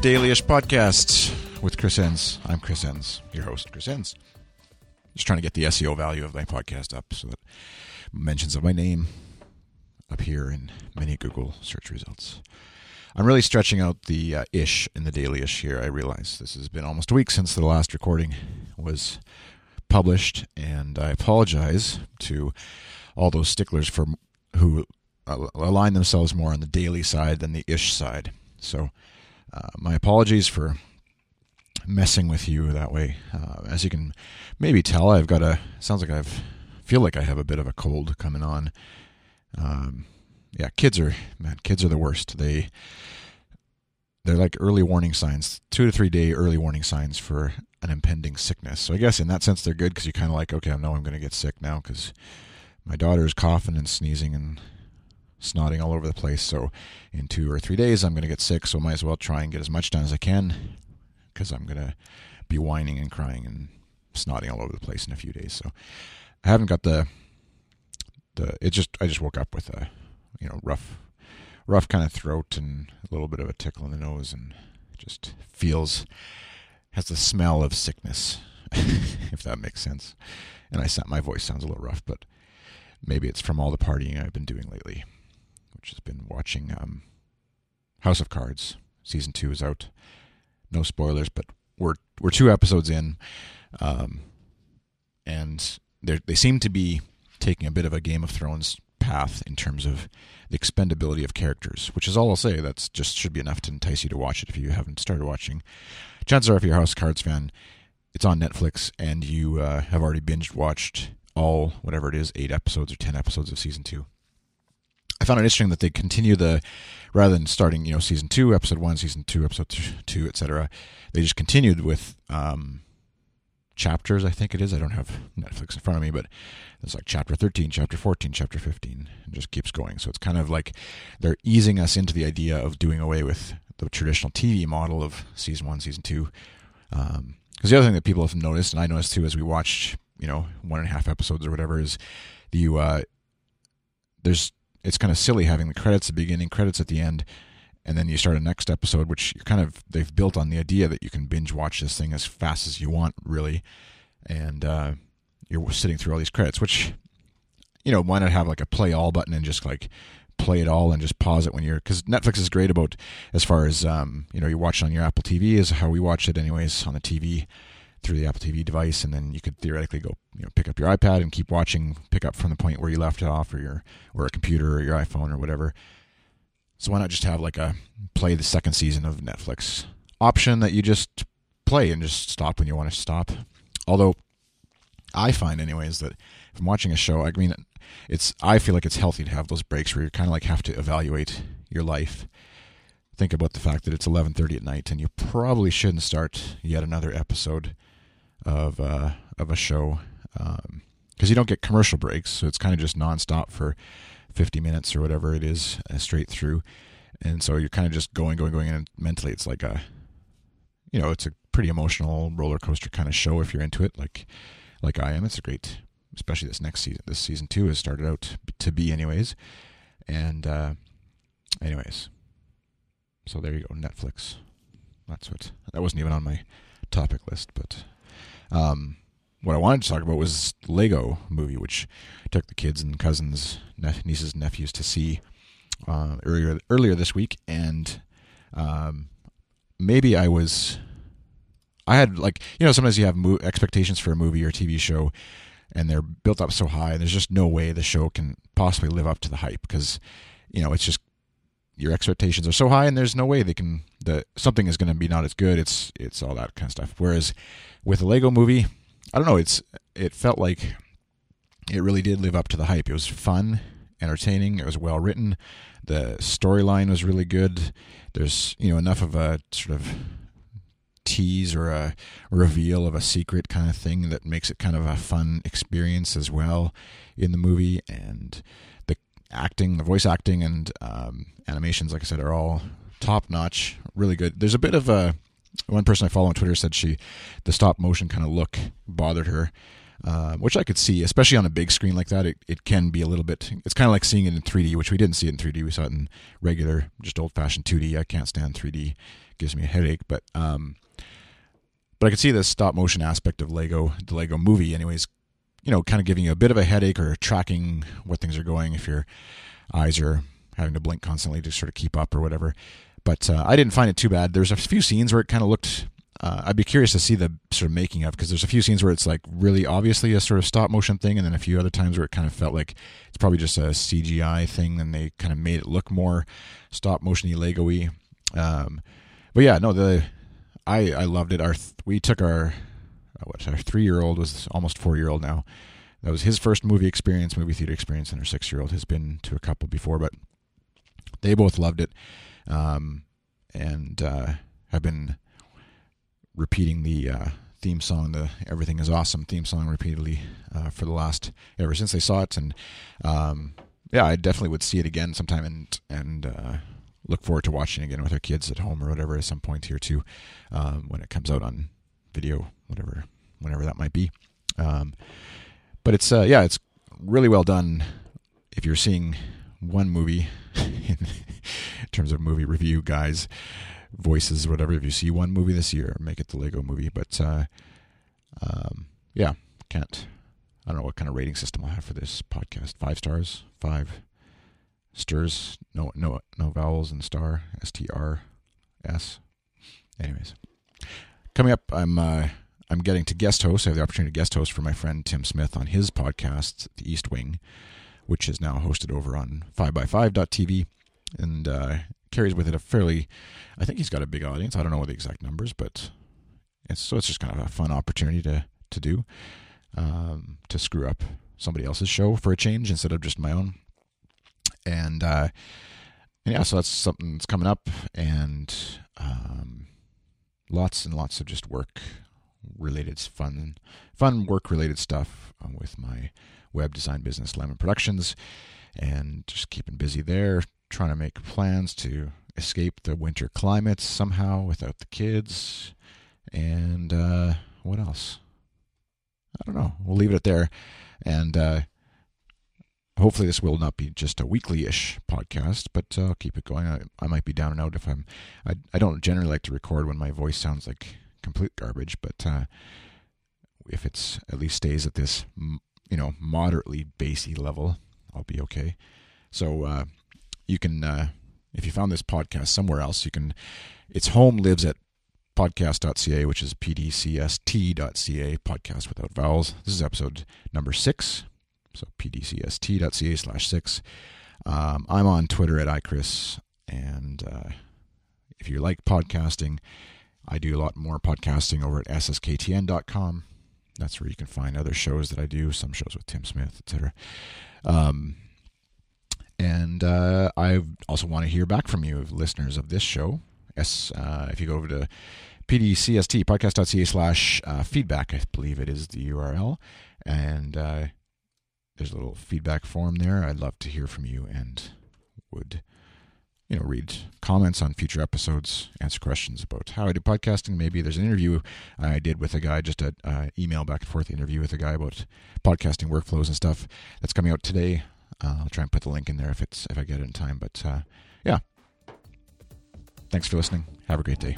the Dailyish podcast with Chris Enns. I'm Chris Enns, your host, Chris Enns. Just trying to get the SEO value of my podcast up so that mentions of my name appear in many Google search results. I'm really stretching out the uh, ish in the Dailyish here. I realize this has been almost a week since the last recording was published, and I apologize to all those sticklers for who align themselves more on the daily side than the ish side. So, uh, my apologies for messing with you that way. Uh, as you can maybe tell, I've got a sounds like I've feel like I have a bit of a cold coming on. Um, yeah, kids are man, kids are the worst. They they're like early warning signs, two to three day early warning signs for an impending sickness. So I guess in that sense they're good because you kind of like, okay, I know I'm going to get sick now because my daughter is coughing and sneezing and snotting all over the place. So in two or three days I'm going to get sick. So might as well try and get as much done as I can because I'm going to be whining and crying and snotting all over the place in a few days. So I haven't got the the. It just I just woke up with a you know rough rough kind of throat and a little bit of a tickle in the nose and just feels has the smell of sickness, if that makes sense. And I sound, my voice sounds a little rough, but maybe it's from all the partying I've been doing lately, which has been watching um, House of Cards. Season two is out. No spoilers, but we're we're two episodes in, um, and they seem to be taking a bit of a Game of Thrones path in terms of the expendability of characters, which is all I'll say. That's just should be enough to entice you to watch it if you haven't started watching. Chances are, if you're a House Cards fan, it's on Netflix and you uh, have already binge watched all whatever it is, eight episodes or ten episodes of season two. I found it interesting that they continue the rather than starting, you know, season two, episode one, season two, episode two, etc. They just continued with um, chapters, I think it is. I don't have Netflix in front of me, but it's like chapter 13, chapter 14, chapter 15, and just keeps going. So it's kind of like they're easing us into the idea of doing away with the traditional TV model of season one, season two. Because um, the other thing that people have noticed, and I noticed too, as we watched, you know, one and a half episodes or whatever, is the uh, there's it's kind of silly having the credits at the beginning, credits at the end, and then you start a next episode, which you're kind of they've built on the idea that you can binge watch this thing as fast as you want, really, and uh, you're sitting through all these credits, which you know why not have like a play all button and just like play it all and just pause it when you're because Netflix is great about as far as um, you know you watch it on your Apple TV is how we watch it anyways on the TV through the Apple TV device, and then you could theoretically go you know pick up your iPad and keep watching, pick up from the point where you left it off, or your or a computer or your iPhone or whatever. So why not just have like a play the second season of Netflix option that you just play and just stop when you want to stop. Although I find anyways that if I'm watching a show, I mean it's I feel like it's healthy to have those breaks where you kind of like have to evaluate your life. Think about the fact that it's 11:30 at night and you probably shouldn't start yet another episode of uh, of a show because um, you don't get commercial breaks, so it's kind of just nonstop for 50 minutes or whatever it is uh, straight through. And so you're kind of just going, going, going, and mentally it's like a, you know, it's a pretty emotional roller coaster kind of show if you're into it, like, like I am. It's a great, especially this next season. This season two has started out to be, anyways. And, uh, anyways, so there you go, Netflix. That's what that wasn't even on my topic list, but um, what I wanted to talk about was Lego movie, which I took the kids and cousins, nieces, and nephews to see uh, earlier earlier this week, and um, maybe I was, I had like you know sometimes you have mo- expectations for a movie or TV show, and they're built up so high, and there's just no way the show can possibly live up to the hype because you know it's just your expectations are so high, and there's no way they can the something is going to be not as good. It's it's all that kind of stuff. Whereas with a Lego movie I don't know. It's it felt like it really did live up to the hype. It was fun, entertaining. It was well written. The storyline was really good. There's you know enough of a sort of tease or a reveal of a secret kind of thing that makes it kind of a fun experience as well in the movie. And the acting, the voice acting, and um, animations, like I said, are all top notch. Really good. There's a bit of a one person I follow on Twitter said she the stop motion kind of look bothered her, uh, which I could see, especially on a big screen like that. It, it can be a little bit. It's kind of like seeing it in 3D, which we didn't see it in 3D. We saw it in regular, just old fashioned 2D. I can't stand 3D gives me a headache. But um, but I could see the stop motion aspect of Lego, the Lego Movie, anyways. You know, kind of giving you a bit of a headache or tracking what things are going if your eyes are having to blink constantly to sort of keep up or whatever. But uh, I didn't find it too bad. There's a few scenes where it kind of looked. Uh, I'd be curious to see the sort of making of because there's a few scenes where it's like really obviously a sort of stop motion thing, and then a few other times where it kind of felt like it's probably just a CGI thing, and they kind of made it look more stop motiony Lego-y. Um, but yeah, no, the I I loved it. Our we took our what our three year old was almost four year old now. That was his first movie experience, movie theater experience, and our six year old has been to a couple before, but they both loved it um, and uh, have been repeating the uh, theme song, the "Everything Is Awesome" theme song, repeatedly uh, for the last ever since they saw it. And um, yeah, I definitely would see it again sometime, and and uh, look forward to watching again with our kids at home or whatever at some point here too, um, when it comes out on video, whatever, whenever that might be. Um, but it's uh, yeah, it's really well done. If you're seeing one movie in terms of movie review guys, voices, whatever. If you see one movie this year, make it the Lego movie. But uh, um, yeah, can't. I don't know what kind of rating system I'll have for this podcast. Five stars, five stirs, no no no vowels and star, S T R S. Anyways, coming up, I'm uh, I'm getting to guest host. I have the opportunity to guest host for my friend Tim Smith on his podcast, The East Wing which is now hosted over on 5by5.tv and uh, carries with it a fairly, I think he's got a big audience. I don't know the exact numbers, but it's so it's just kind of a fun opportunity to to do um, to screw up somebody else's show for a change instead of just my own. And, uh, and yeah, so that's something that's coming up, and um, lots and lots of just work related fun, fun work related stuff um, with my web design business, Lemon Productions, and just keeping busy there, trying to make plans to escape the winter climates somehow without the kids. And uh, what else? I don't know. We'll leave it at there. And uh, hopefully, this will not be just a weekly ish podcast, but uh, I'll keep it going. I, I, might be down and out if I'm. I, I don't generally like to record when my voice sounds like complete garbage, but uh, if it's at least stays at this you know, moderately bassy level, I'll be okay. So uh, you can, uh, if you found this podcast somewhere else, you can. Its home lives at podcast.ca, which is pdcst.ca, podcast without vowels. This is episode number six, so pdcst.ca slash six. Um, I'm on Twitter at iChris, and uh, if you like podcasting, I do a lot more podcasting over at ssktn.com that's where you can find other shows that I do, some shows with Tim Smith, etc. Um, and uh, I also want to hear back from you, listeners of this show. Yes, uh, if you go over to pdcst podcast.ca slash uh, feedback, I believe it is the URL, and uh, there's a little feedback form there. I'd love to hear from you and would you know, read comments on future episodes, answer questions about how I do podcasting. Maybe there's an interview I did with a guy, just an uh, email back and forth interview with a guy about podcasting workflows and stuff that's coming out today. Uh, I'll try and put the link in there if it's if I get it in time. But uh, yeah, thanks for listening. Have a great day.